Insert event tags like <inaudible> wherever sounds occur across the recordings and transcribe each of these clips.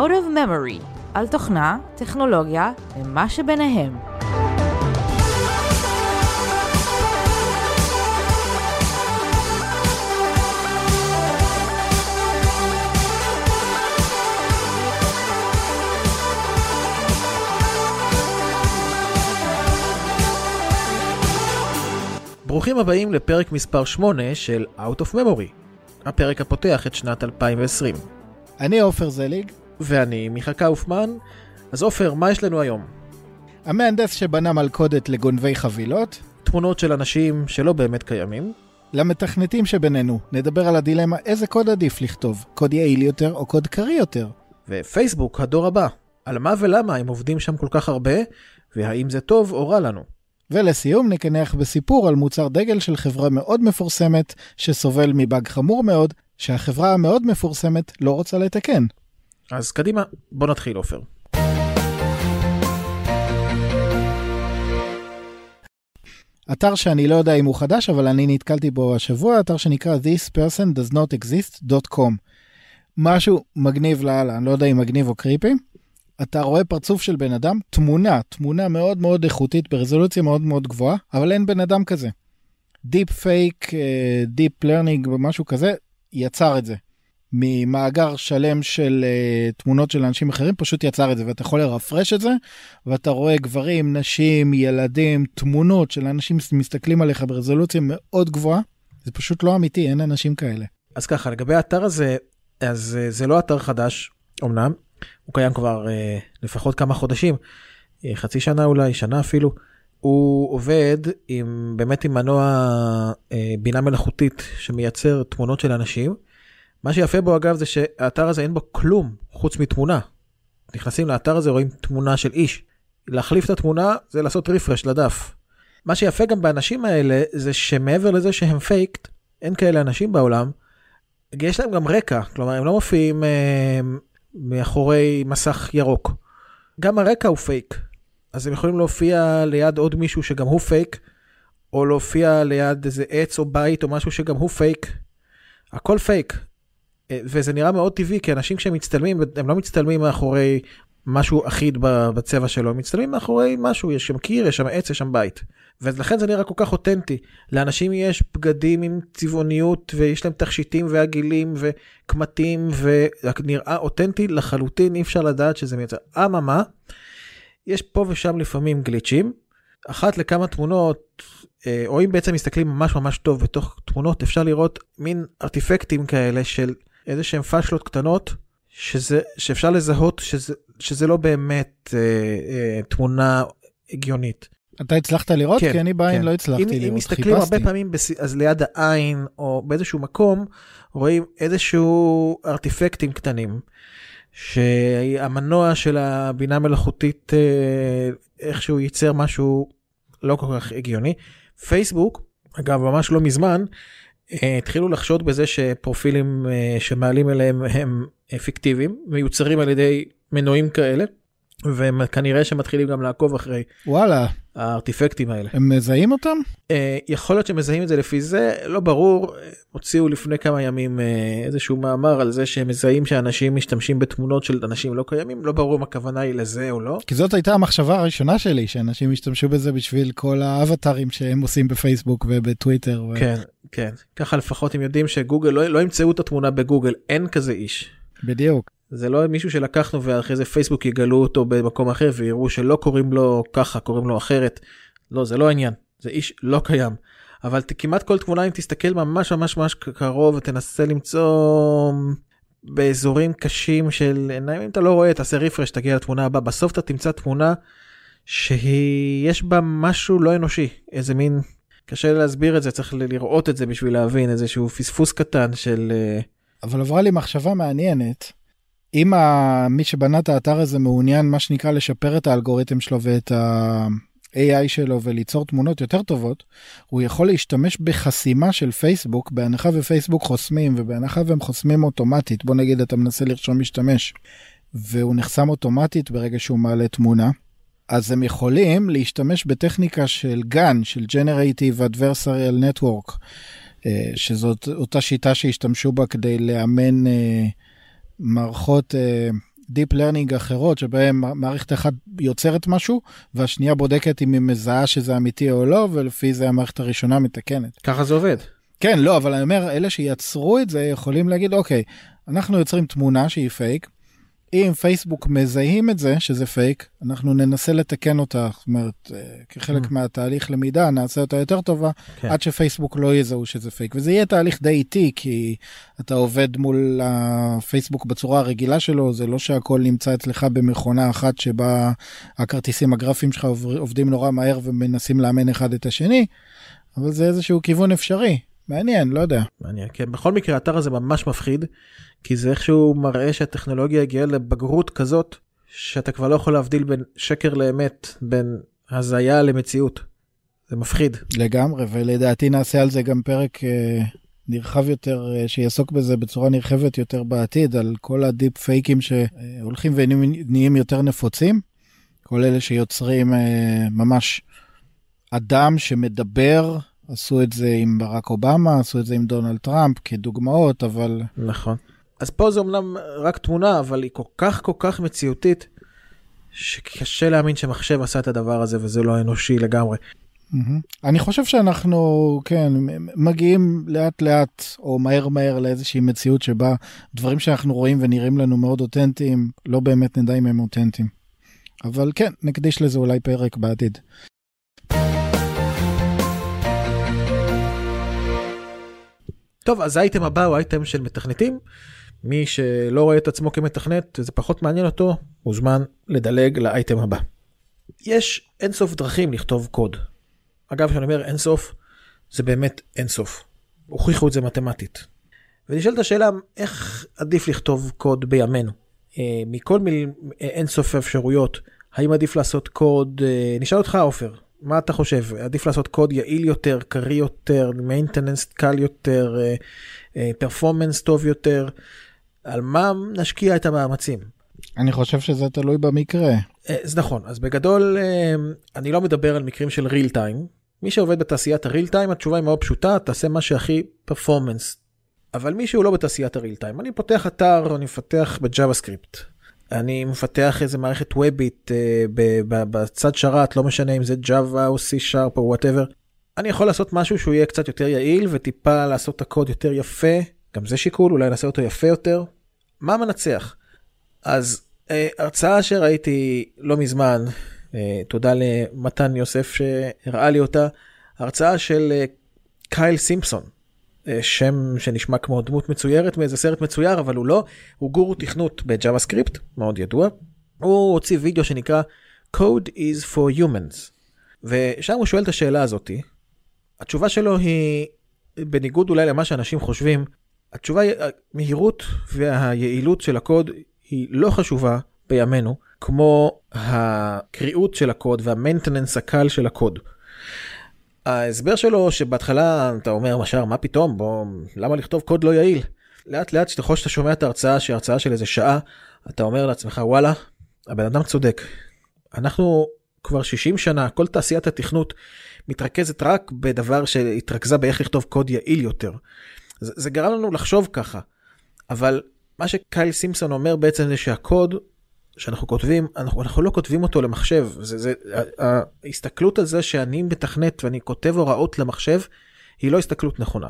Out of Memory, על תוכנה, טכנולוגיה ומה שביניהם. ברוכים הבאים לפרק מספר 8 של Out of Memory, הפרק הפותח את שנת 2020. אני עופר זליג. ואני מיכה קאופמן. אז עופר, מה יש לנו היום? המהנדס שבנה מלכודת לגונבי חבילות. תמונות של אנשים שלא באמת קיימים. למתכנתים שבינינו, נדבר על הדילמה איזה קוד עדיף לכתוב, קוד יעיל יותר או קוד קריא יותר. ופייסבוק, הדור הבא, על מה ולמה הם עובדים שם כל כך הרבה, והאם זה טוב או רע לנו. ולסיום נקנח בסיפור על מוצר דגל של חברה מאוד מפורסמת שסובל מבאג חמור מאוד שהחברה המאוד מפורסמת לא רוצה לתקן. אז קדימה, בוא נתחיל עופר. אתר שאני לא יודע אם הוא חדש אבל אני נתקלתי בו השבוע אתר שנקרא this person does not exist.com. משהו מגניב לאללה אני לא יודע אם מגניב או קריפי. אתה רואה פרצוף של בן אדם, תמונה, תמונה מאוד מאוד איכותית ברזולוציה מאוד מאוד גבוהה, אבל אין בן אדם כזה. deep fake, deep learning ומשהו כזה, יצר את זה. ממאגר שלם של אה, תמונות של אנשים אחרים פשוט יצר את זה ואתה יכול לרפרש את זה ואתה רואה גברים נשים ילדים תמונות של אנשים מסתכלים עליך ברזולוציה מאוד גבוהה זה פשוט לא אמיתי אין אנשים כאלה. אז ככה לגבי האתר הזה אז אה, זה לא אתר חדש אמנם הוא קיים כבר אה, לפחות כמה חודשים, אה, חצי שנה אולי, שנה אפילו. הוא עובד עם באמת עם מנוע אה, בינה מלאכותית שמייצר תמונות של אנשים. מה שיפה בו אגב זה שהאתר הזה אין בו כלום חוץ מתמונה. נכנסים לאתר הזה רואים תמונה של איש. להחליף את התמונה זה לעשות רפרש לדף. מה שיפה גם באנשים האלה זה שמעבר לזה שהם פייקט, אין כאלה אנשים בעולם, יש להם גם רקע, כלומר הם לא מופיעים אה, מאחורי מסך ירוק. גם הרקע הוא פייק, אז הם יכולים להופיע ליד עוד מישהו שגם הוא פייק, או להופיע ליד איזה עץ או בית או משהו שגם הוא פייק. הכל פייק. אה, וזה נראה מאוד טבעי, כי אנשים כשהם מצטלמים, הם לא מצטלמים מאחורי משהו אחיד בצבע שלו, הם מצטלמים מאחורי משהו, יש שם קיר, יש שם עץ, יש שם בית. ולכן זה נראה כל כך אותנטי. לאנשים יש בגדים עם צבעוניות ויש להם תכשיטים ועגילים וקמטים ונראה אותנטי לחלוטין, אי אפשר לדעת שזה מייצר. אממה, יש פה ושם לפעמים גליצ'ים. אחת לכמה תמונות, אה, או אם בעצם מסתכלים ממש ממש טוב בתוך תמונות, אפשר לראות מין ארטיפקטים כאלה של איזה שהם פאשלות קטנות, שזה, שאפשר לזהות שזה, שזה לא באמת אה, אה, תמונה הגיונית. אתה הצלחת לראות? כן, כי אני בעין כן. לא הצלחתי אם, לראות, אם מסתכלים חיפשתי. הרבה פעמים בס... אז ליד העין או באיזשהו מקום רואים איזשהו ארטיפקטים קטנים שהמנוע של הבינה מלאכותית אה, איכשהו ייצר משהו לא כל כך הגיוני. פייסבוק אגב ממש לא מזמן התחילו לחשוד בזה שפרופילים אה, שמעלים אליהם הם פיקטיביים מיוצרים על ידי מנועים כאלה. וכנראה שמתחילים גם לעקוב אחרי וואלה הארטיפקטים האלה. הם מזהים אותם? אה, יכול להיות שמזהים את זה לפי זה לא ברור הוציאו לפני כמה ימים אה, איזשהו מאמר על זה שהם מזהים שאנשים משתמשים בתמונות של אנשים לא קיימים לא ברור אם הכוונה היא לזה או לא. כי זאת הייתה המחשבה הראשונה שלי שאנשים ישתמשו בזה בשביל כל האבטרים שהם עושים בפייסבוק ובטוויטר. ו... כן כן ככה לפחות הם יודעים שגוגל לא, לא ימצאו את התמונה בגוגל אין כזה איש. בדיוק. זה לא מישהו שלקחנו ואחרי זה פייסבוק יגלו אותו במקום אחר ויראו שלא קוראים לו ככה קוראים לו אחרת. לא זה לא העניין זה איש לא קיים. אבל כמעט כל תמונה אם תסתכל ממש ממש ממש קרוב ותנסה למצוא באזורים קשים של עיניים אם אתה לא רואה תעשה רפרש תגיע לתמונה הבאה בסוף אתה תמצא תמונה שיש בה משהו לא אנושי איזה מין קשה להסביר את זה צריך לראות את זה בשביל להבין איזשהו פספוס קטן של. אה, אבל עברה לי מחשבה מעניינת. אם מי שבנה את האתר הזה מעוניין מה שנקרא לשפר את האלגוריתם שלו ואת ה-AI שלו וליצור תמונות יותר טובות, הוא יכול להשתמש בחסימה של פייסבוק בהנחה ופייסבוק חוסמים ובהנחה והם חוסמים אוטומטית בוא נגיד אתה מנסה לרשום משתמש והוא נחסם אוטומטית ברגע שהוא מעלה תמונה. אז הם יכולים להשתמש בטכניקה של גן של Generative Adversarial Network אה, שזאת אותה שיטה שהשתמשו בה כדי לאמן אה, מערכות Deep Learning אחרות, שבהן מערכת אחת יוצרת משהו, והשנייה בודקת אם היא מזהה שזה אמיתי או לא, ולפי זה המערכת הראשונה מתקנת. ככה זה עובד. כן, לא, אבל אני אומר, אלה שיצרו את זה יכולים להגיד, אוקיי, אנחנו יוצרים תמונה שהיא פייק, אם פייסבוק מזהים את זה שזה פייק, אנחנו ננסה לתקן אותה, זאת אומרת, אה, כחלק ממ. מהתהליך למידה, נעשה אותה יותר טובה, כן. עד שפייסבוק לא יזהו שזה פייק. וזה יהיה תהליך די איטי, כי אתה עובד מול הפייסבוק בצורה הרגילה שלו, זה לא שהכל נמצא אצלך במכונה אחת שבה הכרטיסים הגרפיים שלך עובדים נורא מהר ומנסים לאמן אחד את השני, אבל זה איזשהו כיוון אפשרי. מעניין, לא יודע. מעניין, כן. בכל מקרה, האתר הזה ממש מפחיד, כי זה איכשהו מראה שהטכנולוגיה הגיעה לבגרות כזאת, שאתה כבר לא יכול להבדיל בין שקר לאמת, בין הזיה למציאות. זה מפחיד. לגמרי, ולדעתי נעשה על זה גם פרק אה, נרחב יותר, אה, שיעסוק בזה בצורה נרחבת יותר בעתיד, על כל הדיפ פייקים שהולכים ונהיים יותר נפוצים, כל אלה שיוצרים אה, ממש אדם שמדבר עשו את זה עם ברק אובמה, עשו את זה עם דונלד טראמפ כדוגמאות, אבל... נכון. אז פה זה אמנם רק תמונה, אבל היא כל כך כל כך מציאותית, שקשה להאמין שמחשב עשה את הדבר הזה וזה לא אנושי לגמרי. אני חושב שאנחנו כן מגיעים לאט לאט או מהר מהר לאיזושהי מציאות שבה דברים שאנחנו רואים ונראים לנו מאוד אותנטיים לא באמת נדע אם הם אותנטיים. אבל כן נקדיש לזה אולי פרק בעתיד. טוב, אז האייטם הבא הוא אייטם של מתכנתים. מי שלא רואה את עצמו כמתכנת, זה פחות מעניין אותו, מוזמן לדלג לאייטם הבא. יש אינסוף דרכים לכתוב קוד. אגב, כשאני אומר אינסוף, זה באמת אינסוף. הוכיחו את זה מתמטית. ונשאלת השאלה, איך עדיף לכתוב קוד בימינו? אה, מכל מיל... אינסוף אפשרויות, האם עדיף לעשות קוד, אה, נשאל אותך עופר, מה אתה חושב? עדיף לעשות קוד יעיל יותר, קריא יותר, מיינטננס קל יותר, פרפורמנס uh, uh, טוב יותר? על מה נשקיע את המאמצים? אני חושב שזה תלוי במקרה. Uh, זה נכון, אז בגדול אני לא מדבר על מקרים של real time. מי שעובד בתעשיית הריל טיים התשובה היא מאוד פשוטה, תעשה מה שהכי פרפורמנס. אבל מי שהוא לא בתעשיית ה real time, אני פותח אתר, אני מפתח ב JavaScript. אני מפתח איזה מערכת וובית אה, בצד שרת, לא משנה אם זה Java או C-Sharp או whatever. אני יכול לעשות משהו שהוא יהיה קצת יותר יעיל וטיפה לעשות את הקוד יותר יפה, גם זה שיקול, אולי נעשה אותו יפה יותר. מה מנצח? אז אה, הרצאה שראיתי לא מזמן, אה, תודה למתן יוסף שהראה לי אותה, הרצאה של אה, קייל סימפסון. אה, שם שנשמע כמו דמות מצוירת מאיזה סרט מצויר אבל הוא לא הוא גורו תכנות ב JavaScript מאוד ידוע. הוא הוציא וידאו שנקרא code is for humans ושם הוא שואל את השאלה הזאתי. התשובה שלו היא בניגוד אולי למה שאנשים חושבים התשובה היא המהירות והיעילות של הקוד היא לא חשובה בימינו כמו הקריאות של הקוד וה maintenance הקל של הקוד. ההסבר שלו שבהתחלה אתה אומר משאר מה פתאום בוא למה לכתוב קוד לא יעיל. לאט לאט שככל שאתה שומע את ההרצאה שהיא הרצאה של איזה שעה אתה אומר לעצמך וואלה הבן אדם צודק. אנחנו כבר 60 שנה כל תעשיית התכנות מתרכזת רק בדבר שהתרכזה באיך לכתוב קוד יעיל יותר. זה, זה גרם לנו לחשוב ככה אבל מה שקייל סימפסון אומר בעצם זה שהקוד שאנחנו כותבים, אנחנו, אנחנו לא כותבים אותו למחשב. זה, זה, ההסתכלות על זה שאני מתכנת ואני כותב הוראות למחשב, היא לא הסתכלות נכונה.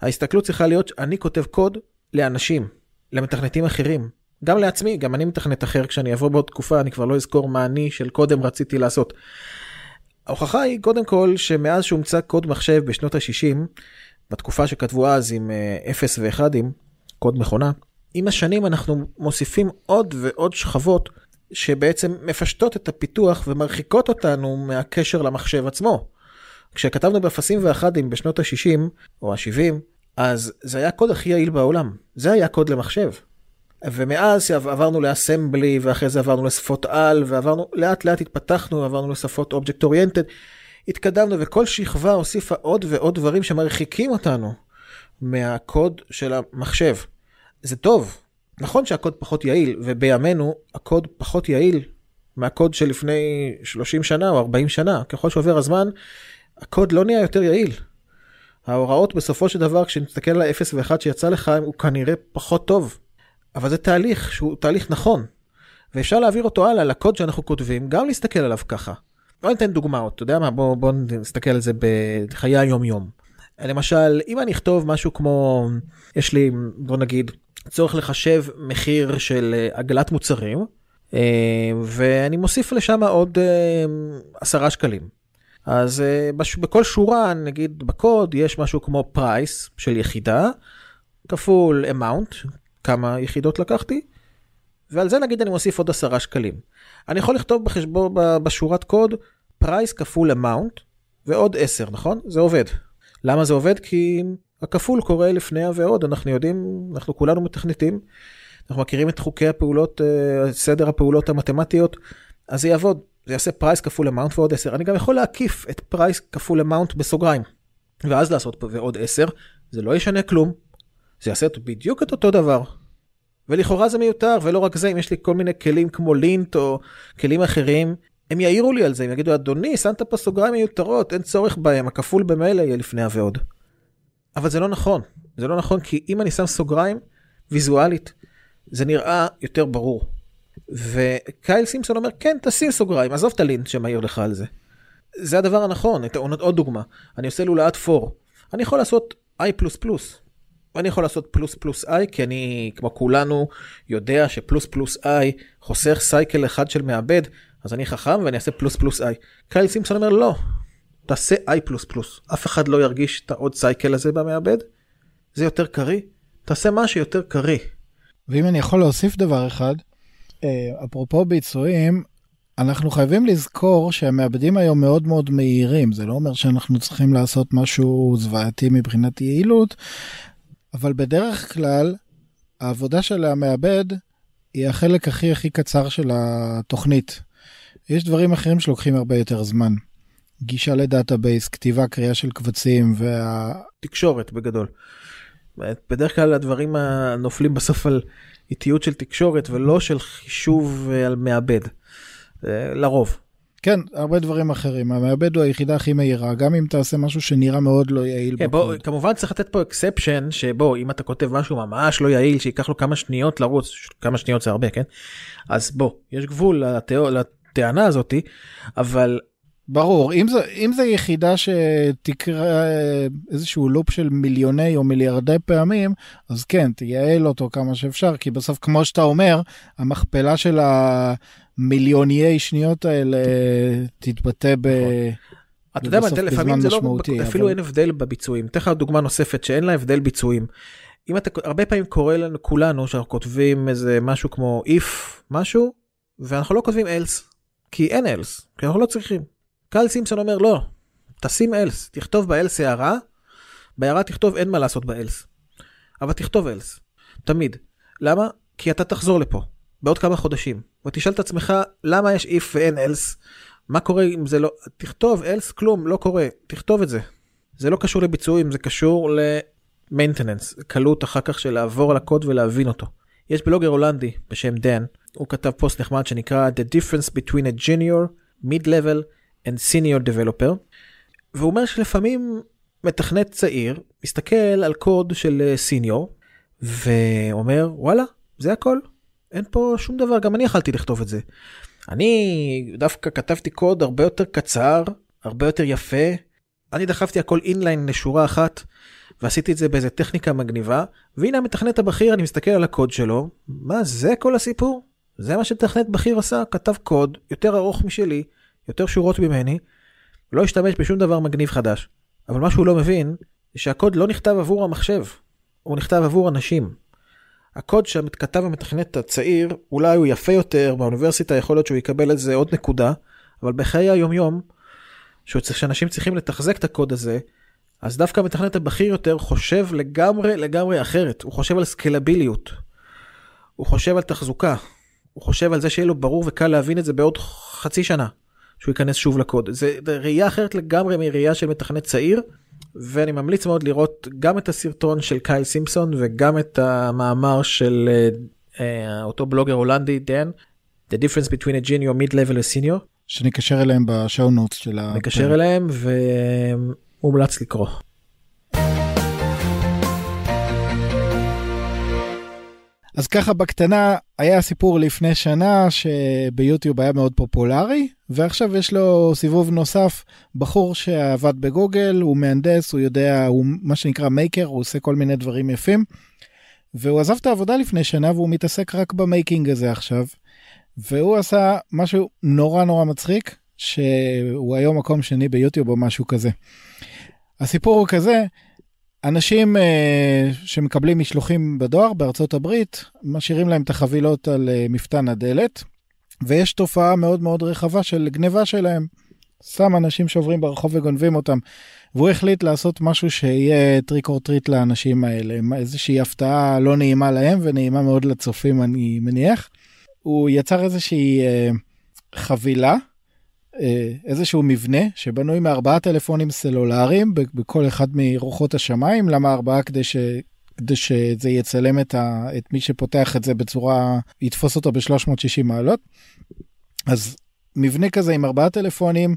ההסתכלות צריכה להיות שאני כותב קוד לאנשים, למתכנתים אחרים. גם לעצמי, גם אני מתכנת אחר, כשאני אבוא בעוד תקופה אני כבר לא אזכור מה אני של קודם רציתי לעשות. ההוכחה היא קודם כל שמאז שהומצא קוד מחשב בשנות ה-60, בתקופה שכתבו אז עם 0 אה, ו-1, קוד מכונה, עם השנים אנחנו מוסיפים עוד ועוד שכבות שבעצם מפשטות את הפיתוח ומרחיקות אותנו מהקשר למחשב עצמו. כשכתבנו באפסים ואחדים בשנות ה-60 או ה-70, אז זה היה הקוד הכי יעיל בעולם. זה היה קוד למחשב. ומאז עברנו לאסמבלי ואחרי זה עברנו לשפות על ועברנו לאט לאט התפתחנו עברנו לשפות אובייקט אוריינטד. התקדמנו וכל שכבה הוסיפה עוד ועוד דברים שמרחיקים אותנו מהקוד של המחשב. זה טוב. נכון שהקוד פחות יעיל, ובימינו הקוד פחות יעיל מהקוד שלפני 30 שנה או 40 שנה. ככל שעובר הזמן, הקוד לא נהיה יותר יעיל. ההוראות בסופו של דבר, כשנסתכל על ה-0 ו-1 שיצא לך, הוא כנראה פחות טוב. אבל זה תהליך שהוא תהליך נכון, ואפשר להעביר אותו הלאה לקוד שאנחנו כותבים, גם להסתכל עליו ככה. בוא ניתן דוגמאות, אתה יודע מה? בוא, בוא נסתכל על זה בחיי היום-יום. למשל, אם אני אכתוב משהו כמו, יש לי, בוא נגיד, צורך לחשב מחיר של אה, עגלת מוצרים, אה, ואני מוסיף לשם עוד אה, עשרה שקלים. אז בכל שורה, נגיד בקוד, יש משהו כמו פרייס של יחידה, כפול amount, כמה יחידות לקחתי, ועל זה נגיד אני מוסיף עוד עשרה שקלים. אני יכול לכתוב בחשבון בשורת קוד price כפול amount ועוד 10 נכון? זה עובד. למה זה עובד? כי הכפול קורה לפני ועוד אנחנו יודעים אנחנו כולנו מתכנתים. אנחנו מכירים את חוקי הפעולות אה, סדר הפעולות המתמטיות אז זה יעבוד זה יעשה price כפול amount ועוד 10 אני גם יכול להקיף את price כפול amount בסוגריים ואז לעשות ועוד 10 זה לא ישנה כלום. זה יעשה בדיוק את אותו דבר ולכאורה זה מיותר, ולא רק זה, אם יש לי כל מיני כלים כמו lint או כלים אחרים, הם יעירו לי על זה, הם יגידו, אדוני, שמת פה סוגריים מיותרות, אין צורך בהם, הכפול במילא יהיה לפני הוועוד. אבל זה לא נכון, זה לא נכון, כי אם אני שם סוגריים, ויזואלית, זה נראה יותר ברור. וקייל סימפסון אומר, כן, תשים סוגריים, עזוב את הלינט שמעיר לך על זה. זה הדבר הנכון, עוד דוגמה, אני עושה לולאת 4, אני יכול לעשות i++, ואני יכול לעשות פלוס פלוס i כי אני כמו כולנו יודע שפלוס פלוס i חוסך סייקל אחד של מעבד אז אני חכם ואני אעשה פלוס פלוס i. קייל סימפסון אומר לא תעשה i אף אחד לא ירגיש את העוד סייקל הזה במעבד זה יותר קריא תעשה משהו יותר קריא. ואם אני יכול להוסיף דבר אחד אה, אפרופו ביצועים אנחנו חייבים לזכור שהמעבדים היום מאוד מאוד מהירים זה לא אומר שאנחנו צריכים לעשות משהו זוועתי מבחינת יעילות אבל בדרך כלל העבודה של המעבד היא החלק הכי הכי קצר של התוכנית. יש דברים אחרים שלוקחים הרבה יותר זמן. גישה לדאטאבייס, כתיבה, קריאה של קבצים וה... תקשורת בגדול. בדרך כלל הדברים הנופלים בסוף על איטיות של תקשורת ולא של חישוב על מעבד. לרוב. כן, הרבה דברים אחרים. המעבד הוא היחידה הכי מהירה, גם אם תעשה משהו שנראה מאוד לא יעיל כן, בוא, כמובן צריך לתת פה אקספשן, שבו אם אתה כותב משהו ממש לא יעיל, שייקח לו כמה שניות לרוץ, כמה שניות זה הרבה, כן? אז בוא, יש גבול לתיאו, לטענה הזאתי, אבל... ברור, אם זה, אם זה יחידה שתקרא איזשהו לופ של מיליוני או מיליארדי פעמים, אז כן, תייעל אותו כמה שאפשר, כי בסוף, כמו שאתה אומר, המכפלה של ה... מיליוניי שניות האלה תתבטא ב... נכון. אתה יודע מה, לפעמים זה לא, אפילו אין הבדל בביצועים. אתן לך דוגמה נוספת שאין לה הבדל ביצועים. אם אתה הרבה פעמים קורה לנו כולנו שאנחנו כותבים איזה משהו כמו if משהו ואנחנו לא כותבים else כי אין else כי אנחנו לא צריכים. קל סימפסון אומר לא תשים else תכתוב ב-else הערה בהערה תכתוב אין מה לעשות ב-else. אבל תכתוב else תמיד. למה? כי אתה תחזור לפה בעוד כמה חודשים ותשאל את עצמך למה יש if ואין else מה קורה אם זה לא תכתוב else כלום לא קורה תכתוב את זה. זה לא קשור לביצועים זה קשור ל-maintenance קלות אחר כך של לעבור על הקוד ולהבין אותו. יש בלוגר הולנדי בשם דן הוא כתב פוסט נחמד שנקרא The difference between a junior, mid-level and senior developer והוא אומר שלפעמים מתכנת צעיר מסתכל על קוד של סיניור ואומר וואלה זה הכל אין פה שום דבר, גם אני יכלתי לכתוב את זה. אני דווקא כתבתי קוד הרבה יותר קצר, הרבה יותר יפה. אני דחפתי הכל אינליין לשורה אחת, ועשיתי את זה באיזה טכניקה מגניבה, והנה המתכנת הבכיר, אני מסתכל על הקוד שלו, מה זה כל הסיפור? זה מה שמתכנת בכיר עשה, כתב קוד יותר ארוך משלי, יותר שורות ממני, לא השתמש בשום דבר מגניב חדש. אבל מה שהוא לא מבין, זה שהקוד לא נכתב עבור המחשב, הוא נכתב עבור אנשים. הקוד שהכתב המתכנת הצעיר אולי הוא יפה יותר באוניברסיטה יכול להיות שהוא יקבל איזה עוד נקודה אבל בחיי היומיום שאנשים צריכים לתחזק את הקוד הזה אז דווקא המתכנת הבכיר יותר חושב לגמרי לגמרי אחרת הוא חושב על סקלביליות. הוא חושב על תחזוקה. הוא חושב על זה שיהיה לו ברור וקל להבין את זה בעוד חצי שנה שהוא ייכנס שוב לקוד זה ראייה אחרת לגמרי מראייה של מתכנת צעיר ואני ממליץ מאוד לראות גם את הסרטון של קייל סימפסון וגם את המאמר של uh, uh, אותו בלוגר הולנדי דן, The difference between a junior mid-level a senior. שנקשר אליהם בשואו נוטס של ה... נקשר אליהם ומומלץ לקרוא. אז ככה בקטנה היה סיפור לפני שנה שביוטיוב היה מאוד פופולרי ועכשיו יש לו סיבוב נוסף בחור שעבד בגוגל הוא מהנדס הוא יודע הוא מה שנקרא maker הוא עושה כל מיני דברים יפים. והוא עזב את העבודה לפני שנה והוא מתעסק רק ב making הזה עכשיו. והוא עשה משהו נורא נורא מצחיק שהוא היום מקום שני ביוטיוב או משהו כזה. הסיפור הוא כזה אנשים uh, שמקבלים משלוחים בדואר בארצות הברית משאירים להם את החבילות על uh, מפתן הדלת ויש תופעה מאוד מאוד רחבה של גניבה שלהם. סתם אנשים שעוברים ברחוב וגונבים אותם. והוא החליט לעשות משהו שיהיה trick or treat לאנשים האלה איזושהי הפתעה לא נעימה להם ונעימה מאוד לצופים אני מניח. הוא יצר איזושהי uh, חבילה איזשהו מבנה שבנוי מארבעה טלפונים סלולריים בכל אחד מרוחות השמיים למה ארבעה כדי ש... כדי שזה יצלם את, ה, את מי שפותח את זה בצורה, יתפוס אותו ב-360 מעלות. אז מבנה כזה עם ארבעה טלפונים,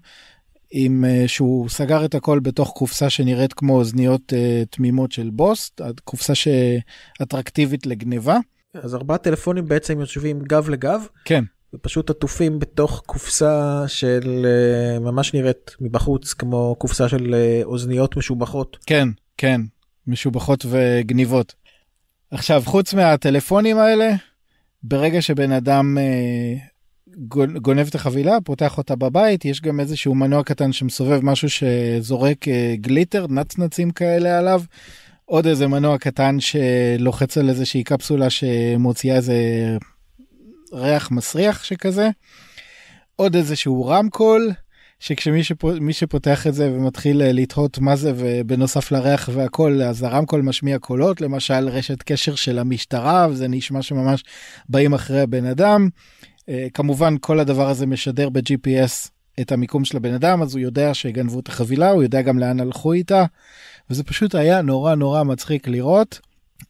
עם uh, שהוא סגר את הכל בתוך קופסה שנראית כמו אוזניות uh, תמימות של בוסט, קופסה שאטרקטיבית לגניבה. אז ארבעה טלפונים בעצם יושבים גב לגב. כן. ופשוט עטופים בתוך קופסה של אה, ממש נראית מבחוץ כמו קופסה של אה, אוזניות משובחות. כן, כן, משובחות וגניבות. עכשיו, חוץ מהטלפונים האלה, ברגע שבן אדם אה, גונב את החבילה, פותח אותה בבית, יש גם איזשהו מנוע קטן שמסובב משהו שזורק אה, גליטר, נצנצים כאלה עליו. עוד איזה מנוע קטן שלוחץ על איזושהי קפסולה שמוציאה איזה ריח מסריח שכזה. עוד איזשהו רמקול שכשמי שפו, שפותח את זה ומתחיל אה, לתהות מה זה ובנוסף לריח והכל אז הרמקול משמיע קולות למשל רשת קשר של המשטרה וזה נשמע שממש באים אחרי הבן אדם. אה, כמובן כל הדבר הזה משדר ב-GPS את המיקום של הבן אדם אז הוא יודע שגנבו את החבילה הוא יודע גם לאן הלכו איתה וזה פשוט היה נורא נורא מצחיק לראות.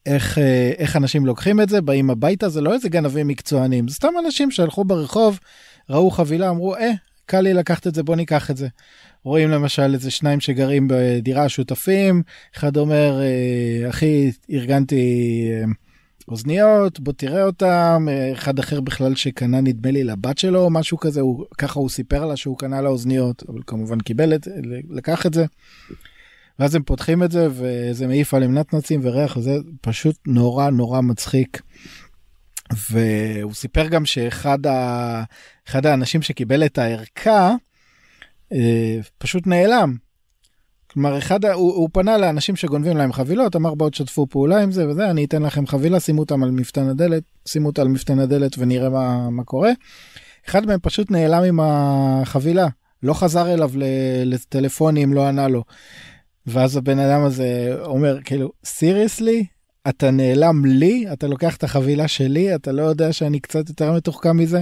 איך, אה, איך אנשים לוקחים את זה, באים הביתה, זה לא איזה גנבים מקצוענים, זה סתם אנשים שהלכו ברחוב, ראו חבילה, אמרו, אה, קל לי לקחת את זה, בוא ניקח את זה. רואים למשל איזה שניים שגרים בדירה שותפים, אחד אומר, אה, אחי, ארגנתי אה, אוזניות, בוא תראה אותם, אחד אחר בכלל שקנה נדמה לי לבת שלו, משהו כזה, הוא, ככה הוא סיפר לה שהוא קנה לה אוזניות, אבל כמובן קיבל את, לקח את זה. ואז הם פותחים את זה וזה מעיף עליהם נתנצים וריח וזה פשוט נורא נורא מצחיק. והוא סיפר גם שאחד ה... אחד האנשים שקיבל את הערכה אה, פשוט נעלם. כלומר אחד הוא, הוא פנה לאנשים שגונבים להם חבילות אמר בואו תשתפו פעולה עם זה וזה אני אתן לכם חבילה שימו אותם על מפתן הדלת שימו אותה על מפתן הדלת ונראה מה, מה קורה. אחד מהם פשוט נעלם עם החבילה לא חזר אליו לטלפונים לא ענה לו. ואז הבן אדם הזה אומר כאילו סיריוסלי אתה נעלם לי אתה לוקח את החבילה שלי אתה לא יודע שאני קצת יותר מתוחכם מזה.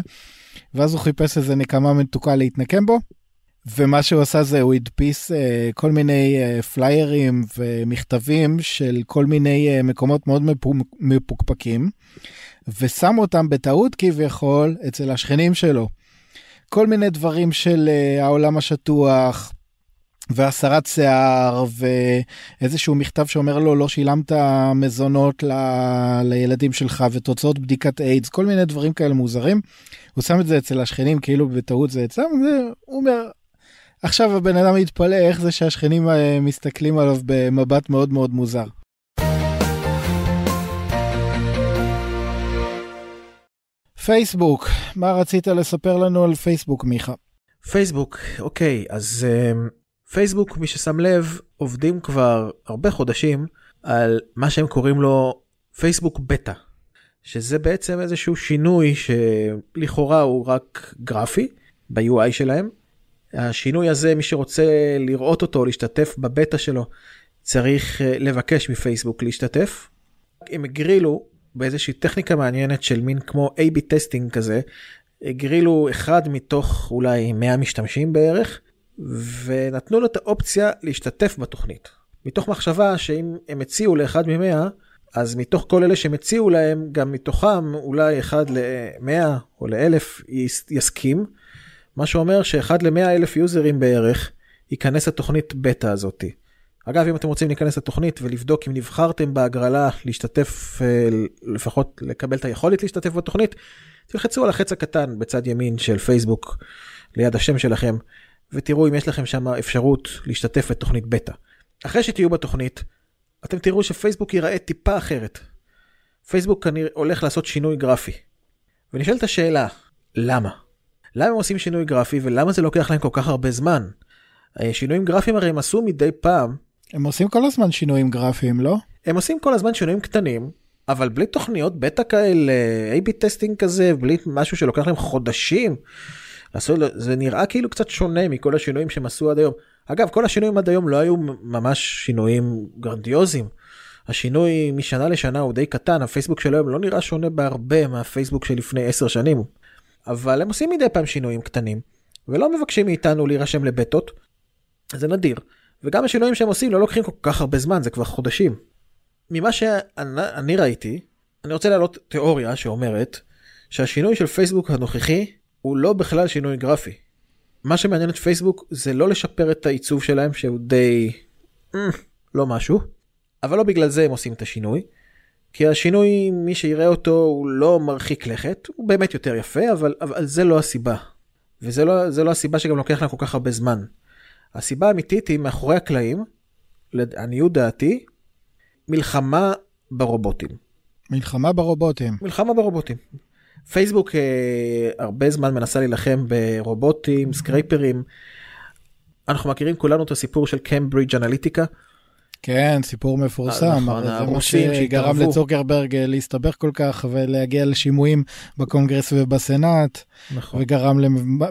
ואז הוא חיפש איזה נקמה מתוקה להתנקם בו. ומה שהוא עשה זה הוא הדפיס uh, כל מיני uh, פליירים ומכתבים של כל מיני uh, מקומות מאוד מפוקפקים ושם אותם בטעות כביכול אצל השכנים שלו. כל מיני דברים של uh, העולם השטוח והסרת שיער ואיזשהו מכתב שאומר לו לא שילמת מזונות ל... לילדים שלך ותוצאות בדיקת איידס כל מיני דברים כאלה מוזרים. הוא שם את זה אצל השכנים כאילו בטעות זה אצלם הוא אומר עכשיו הבן אדם יתפלא איך זה שהשכנים אה, מסתכלים עליו במבט מאוד מאוד מוזר. פייסבוק מה רצית לספר לנו על פייסבוק מיכה? פייסבוק אוקיי אז. Uh... פייסבוק מי ששם לב עובדים כבר הרבה חודשים על מה שהם קוראים לו פייסבוק בטא שזה בעצם איזשהו שינוי שלכאורה הוא רק גרפי ב-UI שלהם. השינוי הזה מי שרוצה לראות אותו להשתתף בבטא שלו צריך אה, לבקש מפייסבוק להשתתף. הם הגרילו באיזושהי טכניקה מעניינת של מין כמו A-B testing כזה הגרילו אחד מתוך אולי 100 משתמשים בערך ונתנו לו את האופציה להשתתף בתוכנית. מתוך מחשבה שאם הם הציעו לאחד ממאה, אז מתוך כל אלה שהם הציעו להם, גם מתוכם אולי אחד למאה או לאלף יסכים, מה שאומר שאחד למאה אלף יוזרים בערך ייכנס לתוכנית בטא הזאתי. אגב, אם אתם רוצים להיכנס לתוכנית ולבדוק אם נבחרתם בהגרלה להשתתף, אה, לפחות לקבל את היכולת להשתתף בתוכנית, תלחצו על החץ הקטן בצד ימין של פייסבוק ליד השם שלכם, ותראו אם יש לכם שם אפשרות להשתתף בתוכנית בטא. אחרי שתהיו בתוכנית, אתם תראו שפייסבוק ייראה טיפה אחרת. פייסבוק כנראה הולך לעשות שינוי גרפי. ונשאלת השאלה, למה? למה הם עושים שינוי גרפי ולמה זה לוקח להם כל כך הרבה זמן? אה, שינויים גרפיים הרי הם עשו מדי פעם. הם עושים כל הזמן שינויים גרפיים, לא? הם עושים כל הזמן שינויים קטנים, אבל בלי תוכניות בטא כאלה, A-B testing כזה, בלי משהו שלוקח להם חודשים. זה נראה כאילו קצת שונה מכל השינויים שהם עשו עד היום. אגב, כל השינויים עד היום לא היו ממש שינויים גרנדיוזיים. השינוי משנה לשנה הוא די קטן, הפייסבוק של היום לא נראה שונה בהרבה מהפייסבוק של לפני 10 שנים. אבל הם עושים מדי פעם שינויים קטנים, ולא מבקשים מאיתנו להירשם לבטות, זה נדיר. וגם השינויים שהם עושים לא לוקחים כל כך הרבה זמן, זה כבר חודשים. ממה שאני ראיתי, אני רוצה להעלות תיאוריה שאומרת שהשינוי של פייסבוק הנוכחי הוא לא בכלל שינוי גרפי. מה שמעניין את פייסבוק זה לא לשפר את העיצוב שלהם שהוא די mm, לא משהו, אבל לא בגלל זה הם עושים את השינוי. כי השינוי מי שיראה אותו הוא לא מרחיק לכת הוא באמת יותר יפה אבל אבל זה לא הסיבה. וזה לא זה לא הסיבה שגם לוקח להם כל כך הרבה זמן. הסיבה האמיתית היא מאחורי הקלעים, לעניות דעתי, מלחמה ברובוטים. מלחמה ברובוטים. מלחמה ברובוטים. פייסבוק אה, הרבה זמן מנסה להילחם ברובוטים, סקרייפרים. אנחנו מכירים כולנו את הסיפור של קמברידג' אנליטיקה. כן, סיפור מפורסם, נכון, זה מה שגרם. לצוקרברג אה, להסתבך כל כך ולהגיע לשימועים בקונגרס ובסנאט, נכון. וגרם,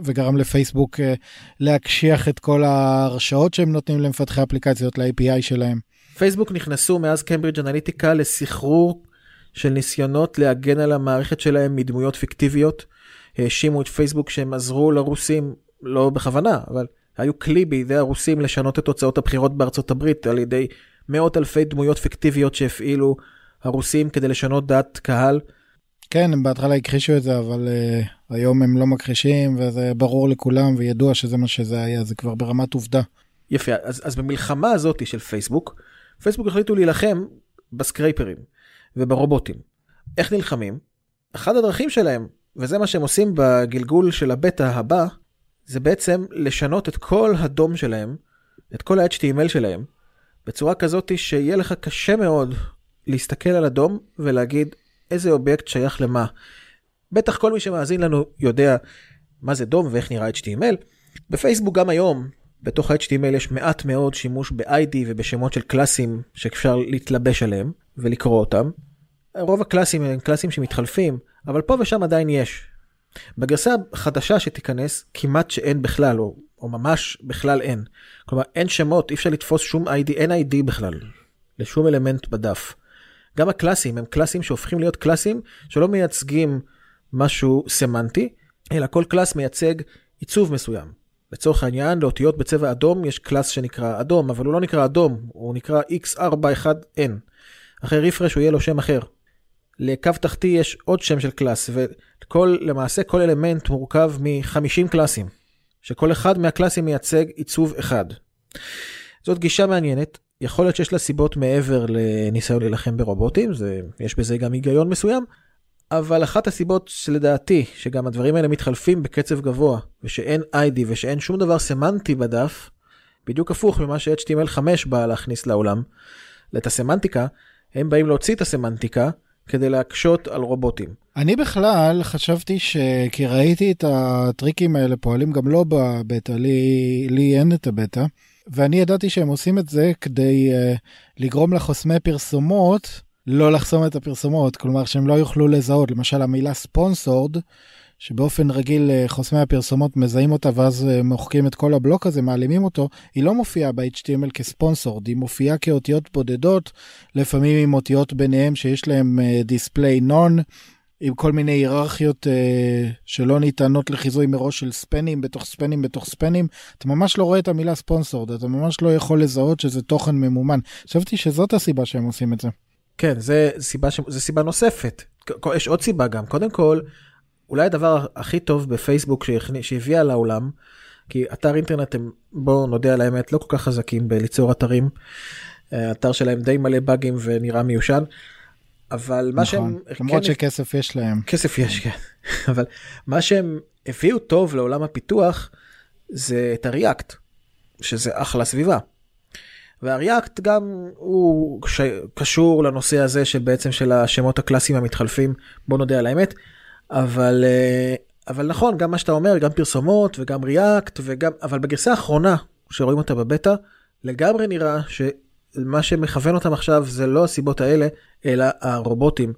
וגרם לפייסבוק אה, להקשיח את כל ההרשאות שהם נותנים למפתחי אפליקציות ל-API שלהם. פייסבוק נכנסו מאז קמברידג' אנליטיקה לסחרור של ניסיונות להגן על המערכת שלהם מדמויות פיקטיביות. האשימו את פייסבוק שהם עזרו לרוסים, לא בכוונה, אבל היו כלי בידי הרוסים לשנות את תוצאות הבחירות בארצות הברית על ידי מאות אלפי דמויות פיקטיביות שהפעילו הרוסים כדי לשנות דעת קהל. כן, הם בהתחלה הכחישו את זה, אבל uh, היום הם לא מכחישים, וזה ברור לכולם וידוע שזה מה שזה היה, זה כבר ברמת עובדה. יפה, אז, אז במלחמה הזאת של פייסבוק, פייסבוק החליטו להילחם בסקרייפרים וברובוטים. איך נלחמים? אחת הדרכים שלהם, וזה מה שהם עושים בגלגול של הבטא הבא, זה בעצם לשנות את כל הדום שלהם, את כל ה-HTML שלהם, בצורה כזאת שיהיה לך קשה מאוד להסתכל על הדום ולהגיד איזה אובייקט שייך למה. בטח כל מי שמאזין לנו יודע מה זה דום ואיך נראה HTML. בפייסבוק גם היום, בתוך ה-HTML יש מעט מאוד שימוש ב-ID ובשמות של קלאסים שאפשר להתלבש עליהם ולקרוא אותם. רוב הקלאסים הם קלאסים שמתחלפים, אבל פה ושם עדיין יש. בגרסה החדשה שתיכנס כמעט שאין בכלל, או, או ממש בכלל אין. כלומר אין שמות, אי אפשר לתפוס שום ID, אין ID בכלל, לשום אלמנט בדף. גם הקלאסים הם קלאסים שהופכים להיות קלאסים שלא מייצגים משהו סמנטי, אלא כל class מייצג עיצוב מסוים. לצורך העניין, לאותיות בצבע אדום יש class שנקרא אדום, אבל הוא לא נקרא אדום, הוא נקרא x41n. אחרי refresh הוא יהיה לו שם אחר. לקו תחתי יש עוד שם של class, וכל, למעשה כל אלמנט מורכב מ-50 קלאסים, שכל אחד מהקלאסים מייצג עיצוב אחד. זאת גישה מעניינת, יכול להיות שיש לה סיבות מעבר לניסיון להילחם ברובוטים, זה, יש בזה גם היגיון מסוים, אבל אחת הסיבות שלדעתי, שגם הדברים האלה מתחלפים בקצב גבוה, ושאין ID ושאין שום דבר סמנטי בדף, בדיוק הפוך ממה ש-HTML5 בא להכניס לעולם, את הסמנטיקה, הם באים להוציא את הסמנטיקה כדי להקשות על רובוטים. אני בכלל חשבתי ש... כי ראיתי את הטריקים האלה פועלים גם לא בבטא, לי, לי אין את הבטא, ואני ידעתי שהם עושים את זה כדי uh, לגרום לחוסמי פרסומות לא לחסום את הפרסומות, כלומר שהם לא יוכלו לזהות, למשל המילה ספונסורד, שבאופן רגיל אה, חוסמי הפרסומות מזהים אותה ואז אה, מוחקים את כל הבלוק הזה, מעלימים אותו, היא לא מופיעה ב-HTML כספונסורד, היא מופיעה כאותיות בודדות, לפעמים עם אותיות ביניהם שיש להם דיספליי נון, עם כל מיני היררכיות uh, שלא ניתנות לחיזוי מראש של ספנים בתוך ספנים בתוך ספנים, אתה ממש לא רואה את המילה ספונסורד, אתה ממש לא יכול לזהות שזה תוכן ממומן. חשבתי שזאת הסיבה שהם עושים את זה. כן, זה סיבה, ש... זה סיבה נוספת. יש עוד סיבה גם. קודם כל, אולי הדבר הכי טוב בפייסבוק. שהביאה לעולם, כי אתר אינטרנט הם בואו נודה על האמת לא כל כך חזקים בליצור אתרים. האתר שלהם די מלא באגים ונראה מיושן. אבל מה נכון. שהם למרות כן, שכסף יש להם. כסף יש כן <laughs> אבל מה שהם הביאו טוב לעולם הפיתוח זה את הריאקט שזה אחלה סביבה. והריאקט גם הוא. קשור לנושא הזה של בעצם של השמות הקלאסיים המתחלפים בוא נודה על האמת אבל אה, אבל נכון גם מה שאתה אומר גם פרסומות וגם ריאקט וגם אבל בגרסה האחרונה שרואים אותה בבטא לגמרי נראה שמה שמכוון אותם עכשיו זה לא הסיבות האלה אלא הרובוטים.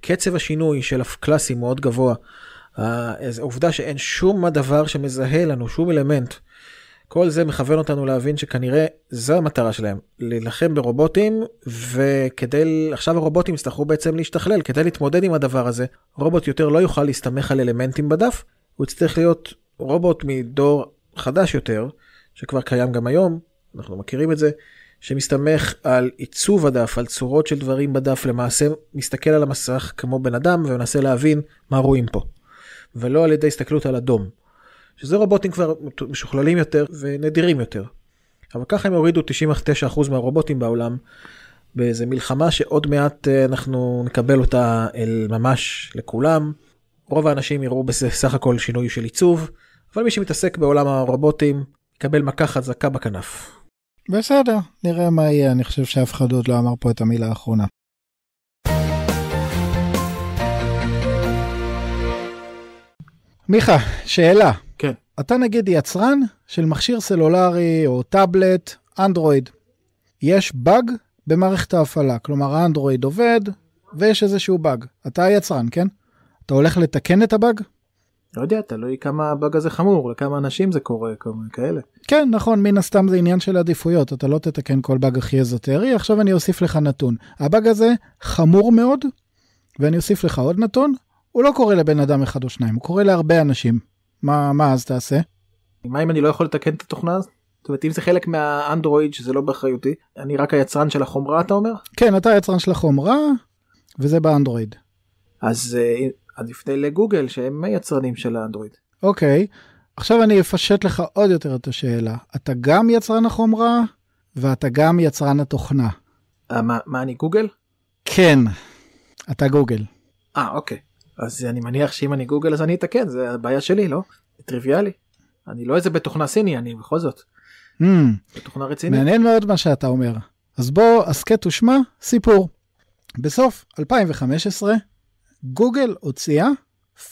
קצב השינוי של הקלאסים מאוד גבוה. העובדה שאין שום דבר שמזהה לנו שום אלמנט. כל זה מכוון אותנו להבין שכנראה זו המטרה שלהם להילחם ברובוטים וכדי עכשיו הרובוטים יצטרכו בעצם להשתכלל כדי להתמודד עם הדבר הזה רובוט יותר לא יוכל להסתמך על אלמנטים בדף הוא יצטרך להיות רובוט מדור חדש יותר שכבר קיים גם היום אנחנו מכירים את זה שמסתמך על עיצוב הדף על צורות של דברים בדף למעשה מסתכל על המסך כמו בן אדם ומנסה להבין מה רואים פה ולא על ידי הסתכלות על אדום. שזה רובוטים כבר משוכללים יותר ונדירים יותר. אבל ככה הם הורידו 99% מהרובוטים בעולם באיזה מלחמה שעוד מעט אה, אנחנו נקבל אותה אל ממש לכולם. רוב האנשים יראו בזה סך הכל שינוי של עיצוב, אבל מי שמתעסק בעולם הרובוטים יקבל מכה חזקה בכנף. בסדר, נראה מה יהיה, אני חושב שאף אחד עוד לא אמר פה את המילה האחרונה. מיכה, שאלה. אתה נגיד יצרן של מכשיר סלולרי או טאבלט, אנדרואיד. יש באג במערכת ההפעלה, כלומר האנדרואיד עובד ויש איזשהו באג. אתה היצרן, כן? אתה הולך לתקן את הבאג? לא יודע, תלוי כמה הבאג הזה חמור, לכמה אנשים זה קורה, כאלה. כן, נכון, מן הסתם זה עניין של עדיפויות, אתה לא תתקן כל באג הכי אזוטרי. עכשיו אני אוסיף לך נתון. הבאג הזה חמור מאוד, ואני אוסיף לך עוד נתון, הוא לא קורה לבן אדם אחד או שניים, הוא קורה להרבה אנשים. מה, מה אז תעשה? מה אם אני לא יכול לתקן את התוכנה? זאת אומרת אם זה חלק מהאנדרואיד שזה לא באחריותי, אני רק היצרן של החומרה אתה אומר? כן, אתה היצרן של החומרה, וזה באנדרואיד. אז uh, עד לפני לגוגל שהם יצרנים של האנדרואיד. אוקיי, עכשיו אני אפשט לך עוד יותר את השאלה. אתה גם יצרן החומרה, ואתה גם יצרן התוכנה. Uh, מה, מה אני גוגל? כן, אתה גוגל. אה אוקיי. אז אני מניח שאם אני גוגל אז אני אתקן זה הבעיה שלי לא? טריוויאלי. אני לא איזה בתוכנה סיני אני בכל זאת. Mm, בתוכנה רצינית. מעניין מאוד מה שאתה אומר. אז בוא הסכת ושמע סיפור. בסוף 2015 גוגל הוציאה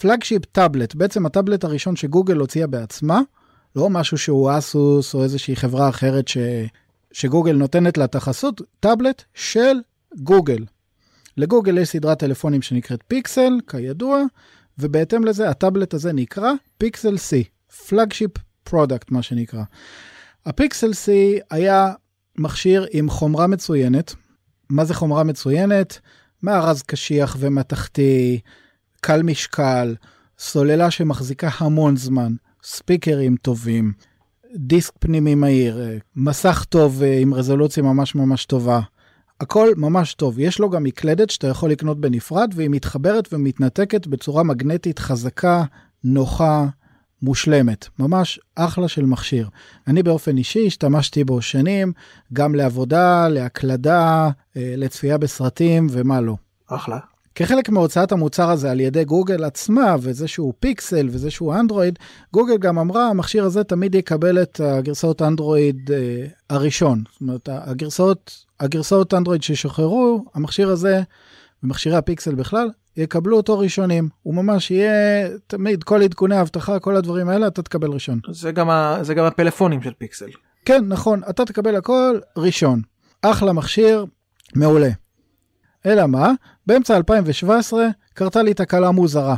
flagship טאבלט, בעצם הטאבלט הראשון שגוגל הוציאה בעצמה, לא משהו שהוא אסוס או איזושהי חברה אחרת ש... שגוגל נותנת לה את החסות, טאבלט של גוגל. לגוגל יש סדרת טלפונים שנקראת פיקסל, כידוע, ובהתאם לזה הטאבלט הזה נקרא פיקסל C, flagship product מה שנקרא. הפיקסל C היה מכשיר עם חומרה מצוינת. מה זה חומרה מצוינת? מארז קשיח ומתכתי, קל משקל, סוללה שמחזיקה המון זמן, ספיקרים טובים, דיסק פנימי מהיר, מסך טוב עם רזולוציה ממש ממש טובה. הכל ממש טוב. יש לו גם מקלדת שאתה יכול לקנות בנפרד והיא מתחברת ומתנתקת בצורה מגנטית חזקה, נוחה, מושלמת. ממש אחלה של מכשיר. אני באופן אישי השתמשתי בו שנים, גם לעבודה, להקלדה, לצפייה בסרטים ומה לא. אחלה. כחלק מהוצאת המוצר הזה על ידי גוגל עצמה וזה שהוא פיקסל וזה שהוא אנדרואיד, גוגל גם אמרה המכשיר הזה תמיד יקבל את הגרסאות אנדרואיד אה, הראשון. זאת אומרת הגרסאות, הגרסאות אנדרואיד ששוחררו, המכשיר הזה ומכשירי הפיקסל בכלל יקבלו אותו ראשונים. הוא ממש יהיה תמיד כל עדכוני האבטחה, כל הדברים האלה אתה תקבל ראשון. זה גם, ה, זה גם הפלאפונים של פיקסל. כן, נכון, אתה תקבל הכל ראשון. אחלה מכשיר, מעולה. אלא מה? באמצע 2017 קרתה לי תקלה מוזרה.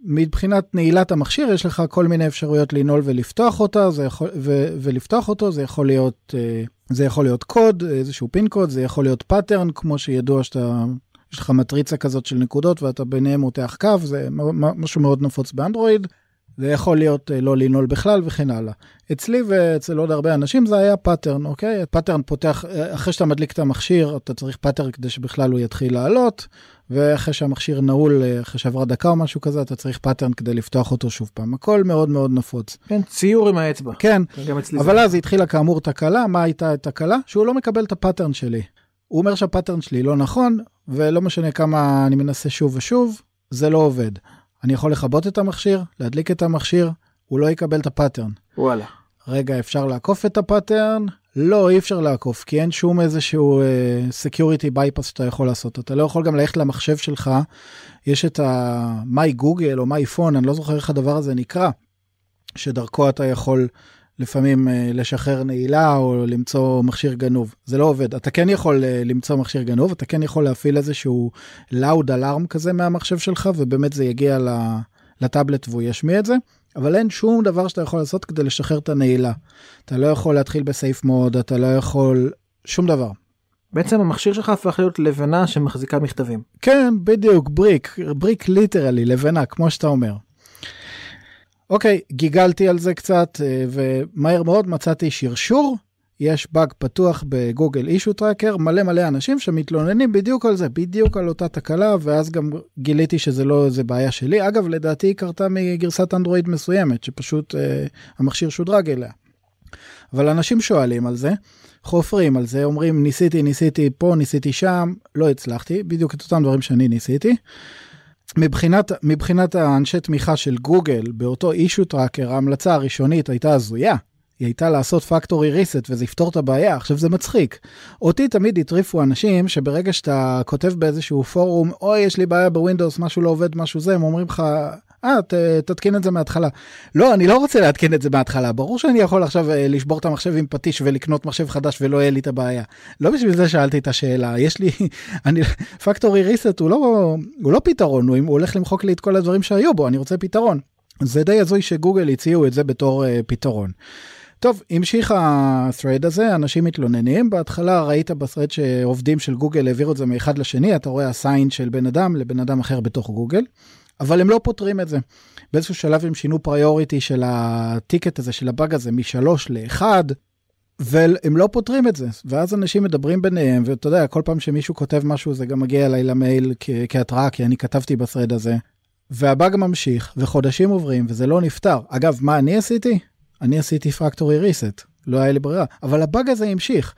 מבחינת נעילת המכשיר יש לך כל מיני אפשרויות לנעול ולפתוח אותה, זה יכול, ו, ולפתוח אותו זה יכול להיות, אה, זה יכול להיות קוד, איזשהו pin code, זה יכול להיות pattern, כמו שידוע שאתה, יש לך מטריצה כזאת של נקודות ואתה ביניהם מותח קו, זה משהו מאוד נפוץ באנדרואיד. זה יכול להיות לא לנעול בכלל וכן הלאה. אצלי ואצל עוד הרבה אנשים זה היה pattern, אוקיי? pattern פותח, אחרי שאתה מדליק את המכשיר, אתה צריך pattern כדי שבכלל הוא יתחיל לעלות, ואחרי שהמכשיר נעול, אה, אחרי שעברה דקה או משהו כזה, אתה צריך pattern כדי לפתוח אותו שוב פעם. הכל מאוד מאוד נפוץ. כן, ציור עם האצבע. כן, אבל זה. אז התחילה כאמור תקלה, מה הייתה התקלה? שהוא לא מקבל את ה pattern שלי. הוא אומר שה pattern שלי לא נכון, ולא משנה כמה אני מנסה שוב ושוב, זה לא עובד. אני יכול לכבות את המכשיר, להדליק את המכשיר, הוא לא יקבל את ה pattern. וואלה. רגע, אפשר לעקוף את ה pattern? לא, אי אפשר לעקוף, כי אין שום איזשהו uh, security bypass שאתה יכול לעשות. אתה לא יכול גם ללכת למחשב שלך, יש את ה-my google או my phone, אני לא זוכר איך הדבר הזה נקרא, שדרכו אתה יכול לפעמים uh, לשחרר נעילה או למצוא מכשיר גנוב. זה לא עובד. אתה כן יכול uh, למצוא מכשיר גנוב, אתה כן יכול להפעיל איזשהו loud alarm כזה מהמחשב שלך, ובאמת זה יגיע לטאבלט והוא ישמיע את זה. אבל אין שום דבר שאתה יכול לעשות כדי לשחרר את הנעילה. אתה לא יכול להתחיל בסייף מוד, אתה לא יכול שום דבר. בעצם המכשיר שלך הפך להיות לבנה שמחזיקה מכתבים. כן, בדיוק, brick, brick literally, לבנה, כמו שאתה אומר. אוקיי, גיגלתי על זה קצת, אה, ומהר מאוד מצאתי שרשור. יש באג פתוח ב Google Issue Tracker, מלא מלא אנשים שמתלוננים בדיוק על זה, בדיוק על אותה תקלה, ואז גם גיליתי שזה לא איזה בעיה שלי. אגב, לדעתי היא קרתה מגרסת אנדרואיד מסוימת, שפשוט אה, המכשיר שודרג אליה. אבל אנשים שואלים על זה, חופרים על זה, אומרים ניסיתי, ניסיתי פה, ניסיתי שם, לא הצלחתי, בדיוק את אותם דברים שאני ניסיתי. מבחינת, מבחינת האנשי תמיכה של גוגל, באותו אישו טראקר, ההמלצה הראשונית הייתה הזויה. היא הייתה לעשות פקטורי ריסט וזה יפתור את הבעיה, עכשיו זה מצחיק. אותי תמיד הטריפו אנשים שברגע שאתה כותב באיזשהו פורום, אוי יש לי בעיה בווינדוס, משהו לא עובד, משהו זה, הם אומרים לך, אה, ת, תתקין את זה מההתחלה. לא, אני לא רוצה להתקין את זה מההתחלה, ברור שאני יכול עכשיו אה, לשבור את המחשב עם פטיש ולקנות מחשב חדש ולא יהיה לי את הבעיה. לא בשביל זה שאלתי את השאלה, יש לי, <laughs> אני, פקטורי ריסט הוא לא, הוא לא פתרון, הוא, הוא הולך למחוק לי את כל הדברים שהיו בו, אני רוצה פתרון. זה די הזוי שגוגל הציעו את זה בתור uh, פתרון. טוב, המשיך ה-thread הזה, אנשים מתלוננים, בהתחלה ראית ב-thread שעובדים של גוגל העבירו את זה מאחד לשני, אתה רואה הסיין של בן אדם לבן אדם אחר בתוך גוגל, אבל הם לא פותרים את זה. באיזשהו שלב הם שינו priority של ה ticket הזה, של הבאג הזה, משלוש לאחד, והם לא פותרים את זה. ואז אנשים מדברים ביניהם, ואתה יודע, כל פעם שמישהו כותב משהו זה גם מגיע אליי למייל כהתראה, כי אני כתבתי ב-thread הזה. והבאג ממשיך, וחודשים עוברים, וזה לא נפתר. אגב, מה אני עשיתי? אני עשיתי factory reset, לא היה לי ברירה, אבל הבאג הזה המשיך.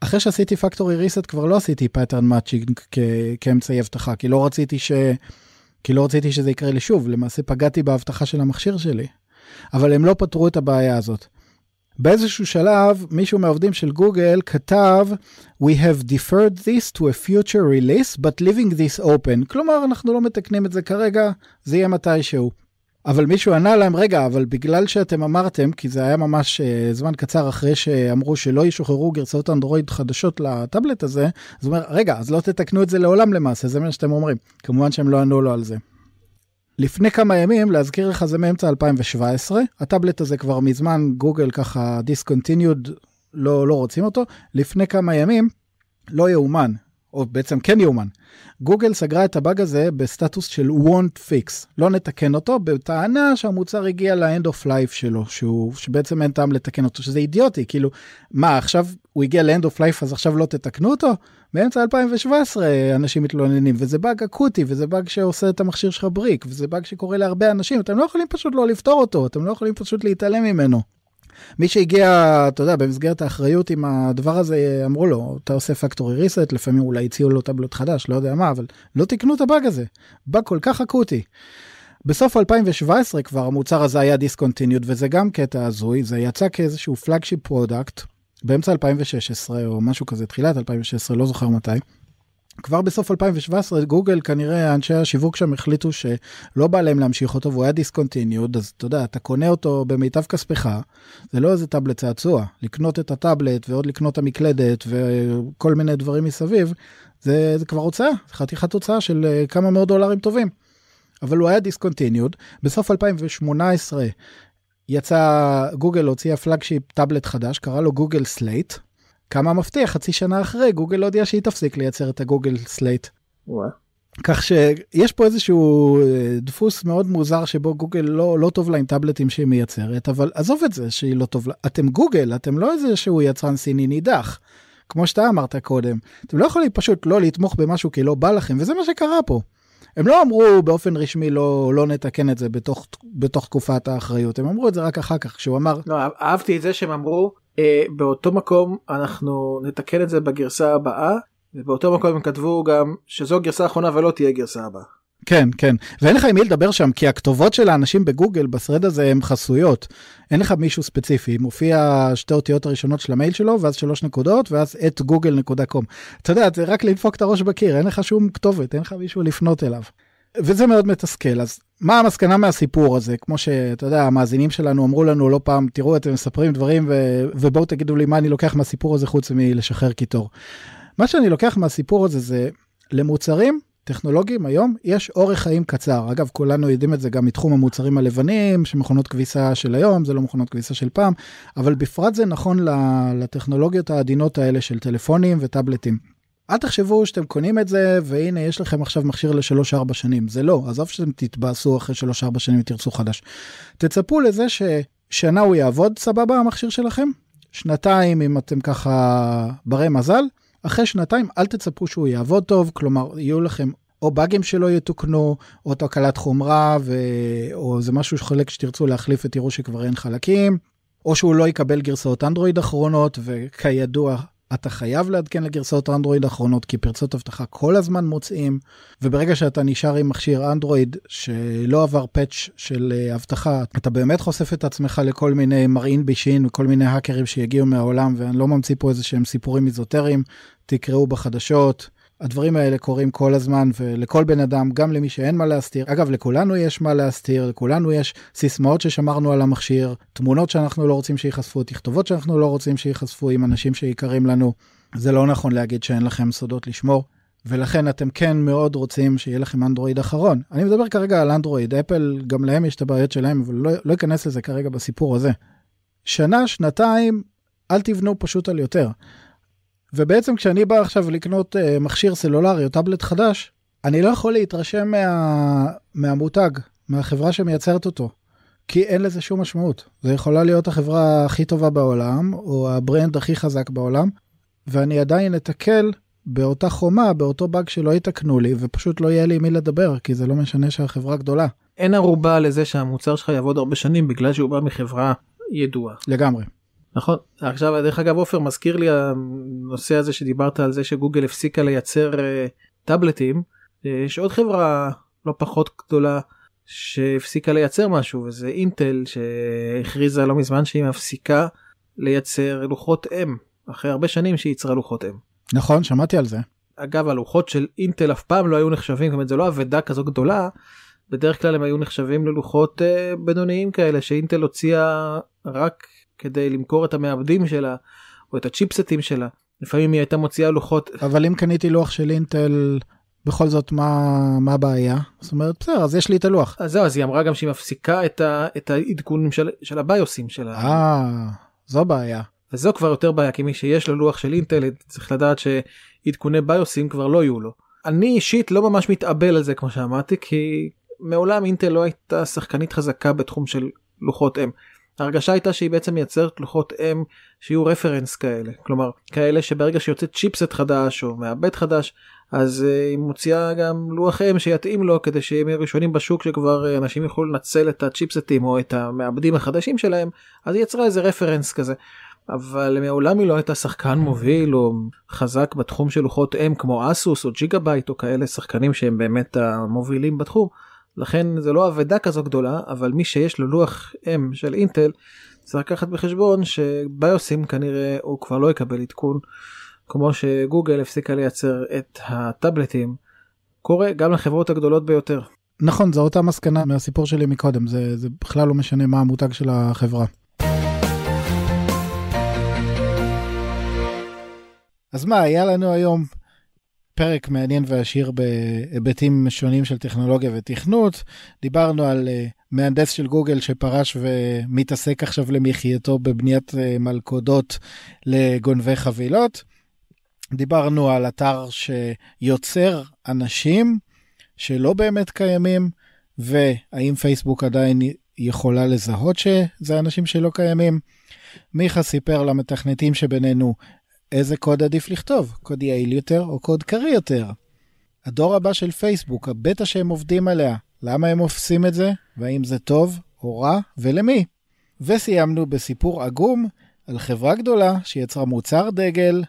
אחרי שעשיתי factory reset כבר לא עשיתי pattern matching כאמצעי אבטחה, כי לא רציתי ש... כי לא רציתי שזה יקרה לי שוב, למעשה פגעתי באבטחה של המכשיר שלי. אבל הם לא פתרו את הבעיה הזאת. באיזשהו שלב מישהו מהעובדים של גוגל כתב We have deferred this to a future release but leaving this open. כלומר אנחנו לא מתקנים את זה כרגע, זה יהיה מתישהו. אבל מישהו ענה להם רגע אבל בגלל שאתם אמרתם כי זה היה ממש uh, זמן קצר אחרי שאמרו שלא ישוחררו גרסאות אנדרואיד חדשות לטאבלט הזה אז הוא אומר רגע אז לא תתקנו את זה לעולם למעשה זה מה שאתם אומרים. כמובן שהם לא ענו לו על זה. לפני כמה ימים להזכיר לך זה מאמצע 2017 הטאבלט הזה כבר מזמן גוגל ככה discontinued לא לא רוצים אותו. לפני כמה ימים לא יאומן או בעצם כן יאומן. גוגל סגרה את הבאג הזה בסטטוס של won't fix, לא נתקן אותו, בטענה שהמוצר הגיע ל-end of life שלו, שהוא, שבעצם אין טעם לתקן אותו, שזה אידיוטי, כאילו, מה עכשיו הוא הגיע ל-end of life אז עכשיו לא תתקנו אותו? באמצע 2017 אנשים מתלוננים, וזה באג אקוטי, וזה באג שעושה את המכשיר שלך brick, וזה באג שקורה להרבה אנשים, אתם לא יכולים פשוט לא לפתור אותו, אתם לא יכולים פשוט להתעלם ממנו. מי שהגיע, אתה יודע, במסגרת האחריות עם הדבר הזה, אמרו לו, אתה עושה factory reset, לפעמים אולי הציעו לו טאבלט חדש, לא יודע מה, אבל לא תקנו את הבאג הזה. באג כל כך אקוטי. בסוף 2017 כבר המוצר הזה היה discontinued, וזה גם קטע הזוי, זה יצא כאיזשהו flagship product, באמצע 2016 או משהו כזה, תחילת 2016, לא זוכר מתי. כבר בסוף 2017 גוגל כנראה אנשי השיווק שם החליטו שלא בא להם להמשיך אותו והוא היה discontinued אז אתה יודע אתה קונה אותו במיטב כספך זה לא איזה טאבלט צעצוע לקנות את הטאבלט ועוד לקנות את המקלדת וכל מיני דברים מסביב זה, זה כבר הוצאה חתיכת הוצאה של אה, כמה מאות דולרים טובים. אבל הוא היה discontinued בסוף 2018 יצא גוגל הוציאה flagship טאבלט חדש קרא לו גוגל סלייט. כמה מפתיע חצי שנה אחרי גוגל הודיעה שהיא תפסיק לייצר את הגוגל סלייט. כך שיש פה איזשהו דפוס מאוד מוזר שבו גוגל לא, לא טוב לה עם טאבלטים שהיא מייצרת אבל עזוב את זה שהיא לא טוב לה אתם גוגל אתם לא איזה שהוא יצרן סיני נידח. כמו שאתה אמרת קודם, אתם לא יכולים פשוט לא לתמוך במשהו כי לא בא לכם, וזה מה שקרה פה. הם לא אמרו באופן רשמי לא, לא נתקן את זה בתוך, בתוך תקופת האחריות, הם אמרו את זה רק אחר כך, כשהוא אמר... לא, אהבתי את זה שהם אמרו, אה, באותו מקום אנחנו נתקן את זה בגרסה הבאה, ובאותו מקום הם כתבו גם שזו גרסה אחרונה ולא תהיה גרסה הבאה. כן, כן, ואין לך עם מי לדבר שם, כי הכתובות של האנשים בגוגל בסרד הזה הן חסויות. אין לך מישהו ספציפי, מופיע שתי אותיות הראשונות של המייל שלו, ואז שלוש נקודות, ואז את google.com. אתה יודע, זה רק לדפוק את הראש בקיר, אין לך שום כתובת, אין לך מישהו לפנות אליו. וזה מאוד מתסכל, אז מה המסקנה מהסיפור הזה? כמו שאתה יודע, המאזינים שלנו אמרו לנו לא פעם, תראו, אתם מספרים דברים, ו... ובואו תגידו לי מה אני לוקח מהסיפור הזה חוץ מלשחרר קיטור. מה שאני לוקח מהסיפור הזה זה למוצרים טכנולוגיים היום יש אורך חיים קצר. אגב, כולנו יודעים את זה גם מתחום המוצרים הלבנים, שמכונות כביסה של היום, זה לא מכונות כביסה של פעם, אבל בפרט זה נכון לטכנולוגיות העדינות האלה של טלפונים וטאבלטים. אל תחשבו שאתם קונים את זה והנה יש לכם עכשיו מכשיר לשלוש-ארבע שנים, זה לא, עזוב שאתם תתבאסו אחרי שלוש-ארבע שנים ותרצו חדש. תצפו לזה ששנה הוא יעבוד סבבה המכשיר שלכם, שנתיים אם אתם ככה ברי מזל, אחרי שנתיים אל תצפו שהוא יעבוד טוב, כלומר יהיו לכם או באגים שלא יתוקנו, או תקלת חומרה, ו... או זה משהו שחלק שתרצו להחליף ותראו שכבר אין חלקים, או שהוא לא יקבל גרסאות אנדרואיד אחרונות, וכידוע אתה חייב לעדכן לגרסאות אנדרואיד האחרונות כי פרצות אבטחה כל הזמן מוצאים וברגע שאתה נשאר עם מכשיר אנדרואיד שלא עבר פאץ' של אה, אבטחה אתה באמת חושף את עצמך לכל מיני מרעין בישין וכל מיני האקרים שיגיעו מהעולם ואני לא ממציא פה איזה שהם סיפורים איזוטריים תקראו בחדשות. הדברים האלה קורים כל הזמן ולכל בן אדם גם למי שאין מה להסתיר אגב לכולנו יש מה להסתיר לכולנו יש סיסמאות ששמרנו על המכשיר תמונות שאנחנו לא רוצים שייחשפו תכתובות שאנחנו לא רוצים שייחשפו עם אנשים שיקרים לנו זה לא נכון להגיד שאין לכם סודות לשמור. ולכן אתם כן מאוד רוצים שיהיה לכם אנדרואיד אחרון. אני מדבר כרגע על אנדרואיד, אפל גם להם יש את הבעיות שלהם, אבל לא, לא אכנס לזה כרגע בסיפור הזה. שנה, שנתיים, אל תבנו פשוט על יותר. ובעצם כשאני בא עכשיו לקנות uh, מכשיר סלולרי או טאבלט חדש, אני לא יכול להתרשם מה... מהמותג, מהחברה שמייצרת אותו, כי אין לזה שום משמעות. זה יכולה להיות החברה הכי טובה בעולם, או ה brand הכי חזק בעולם, ואני עדיין אתקל באותה חומה, באותו באג שלא יתקנו לי, ופשוט לא יהיה לי עם מי לדבר, כי זה לא משנה שהחברה גדולה. אין ערובה לזה שהמוצר שלך יעבוד הרבה שנים בגלל שהוא בא מחברה ידועה. לגמרי. נכון עכשיו דרך אגב עופר מזכיר לי הנושא הזה שדיברת על זה שגוגל הפסיקה לייצר uh, טאבלטים uh, יש עוד חברה לא פחות גדולה שהפסיקה לייצר משהו וזה אינטל שהכריזה לא מזמן שהיא מפסיקה לייצר לוחות אם אחרי הרבה שנים שהיא יצרה לוחות אם. נכון שמעתי על זה. אגב הלוחות של אינטל אף פעם לא היו נחשבים זאת אומרת זה לא אבדה כזו גדולה בדרך כלל הם היו נחשבים ללוחות uh, בינוניים כאלה שאינטל הוציאה רק כדי למכור את המעבדים שלה או את הצ'יפסטים שלה. לפעמים היא הייתה מוציאה לוחות. אבל אם קניתי לוח של אינטל בכל זאת מה מה הבעיה זאת אומרת בסדר אז יש לי את הלוח. אז זהו אז היא אמרה גם שהיא מפסיקה את, ה, את העדכונים של, של הביוסים שלה. אה זו בעיה. וזו כבר יותר בעיה כי מי שיש לו לוח של אינטל צריך לדעת שעדכוני ביוסים כבר לא יהיו לו. אני אישית לא ממש מתאבל על זה כמו שאמרתי כי מעולם אינטל לא הייתה שחקנית חזקה בתחום של לוחות אם. ההרגשה הייתה שהיא בעצם מייצרת לוחות אם שיהיו רפרנס כאלה כלומר כאלה שברגע שיוצא צ'יפסט חדש או מעבד חדש אז uh, היא מוציאה גם לוח אם שיתאים לו כדי שהם יהיו ראשונים בשוק שכבר uh, אנשים יוכלו לנצל את הצ'יפסטים או את המעבדים החדשים שלהם אז היא יצרה איזה reference כזה. אבל מעולם היא לא הייתה שחקן מוביל או חזק בתחום של לוחות אם כמו אסוס או ג'יגה בייט או כאלה שחקנים שהם באמת המובילים בתחום. לכן זה לא אבדה כזו גדולה אבל מי שיש לו לוח אם של אינטל צריך לקחת בחשבון שביוסים כנראה הוא כבר לא יקבל עדכון כמו שגוגל הפסיקה לייצר את הטאבלטים קורה גם לחברות הגדולות ביותר. נכון זו אותה מסקנה מהסיפור שלי מקודם זה, זה בכלל לא משנה מה המותג של החברה. אז מה היה לנו היום פרק מעניין ועשיר בהיבטים שונים של טכנולוגיה ותכנות. דיברנו על uh, מהנדס של גוגל שפרש ומתעסק עכשיו למחייתו בבניית uh, מלכודות לגונבי חבילות. דיברנו על אתר שיוצר אנשים שלא באמת קיימים, והאם פייסבוק עדיין יכולה לזהות שזה אנשים שלא קיימים. מיכה סיפר למתכנתים שבינינו איזה קוד עדיף לכתוב, קוד יעיל יותר או קוד קריא יותר. הדור הבא של פייסבוק, הבטא שהם עובדים עליה, למה הם עושים את זה, והאם זה טוב או רע ולמי. וסיימנו בסיפור עגום על חברה גדולה שיצרה מוצר דגל,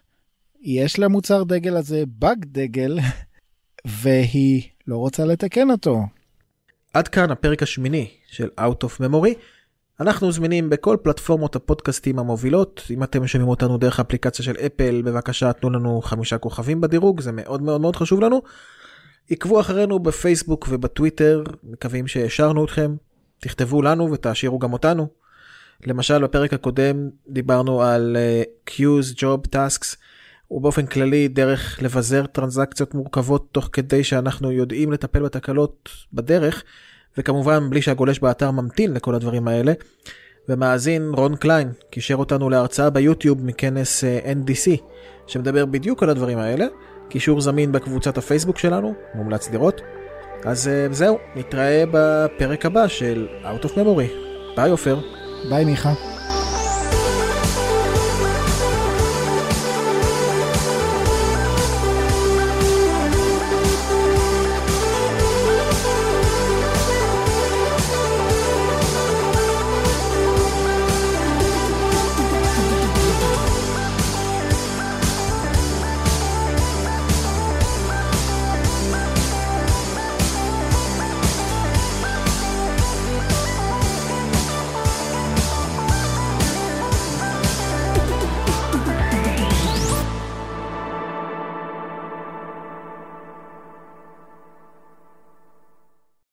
יש למוצר דגל הזה באג דגל, <laughs> והיא לא רוצה לתקן אותו. עד כאן הפרק השמיני של Out of Memory. אנחנו זמינים בכל פלטפורמות הפודקאסטים המובילות. אם אתם שומעים אותנו דרך אפליקציה של אפל, בבקשה תנו לנו חמישה כוכבים בדירוג, זה מאוד מאוד מאוד חשוב לנו. עקבו אחרינו בפייסבוק ובטוויטר, מקווים שהשארנו אתכם. תכתבו לנו ותעשירו גם אותנו. למשל בפרק הקודם דיברנו על uh, queues, job, tasks, ובאופן כללי דרך לבזר טרנזקציות מורכבות תוך כדי שאנחנו יודעים לטפל בתקלות בדרך, וכמובן בלי שהגולש באתר ממתין לכל הדברים האלה. ומאזין רון קליין קישר אותנו להרצאה ביוטיוב מכנס uh, NDC שמדבר בדיוק על הדברים האלה. קישור זמין בקבוצת הפייסבוק שלנו, מומלץ לראות. אז uh, זהו, נתראה בפרק הבא של Out of Memory. ביי עופר. ביי מיכה.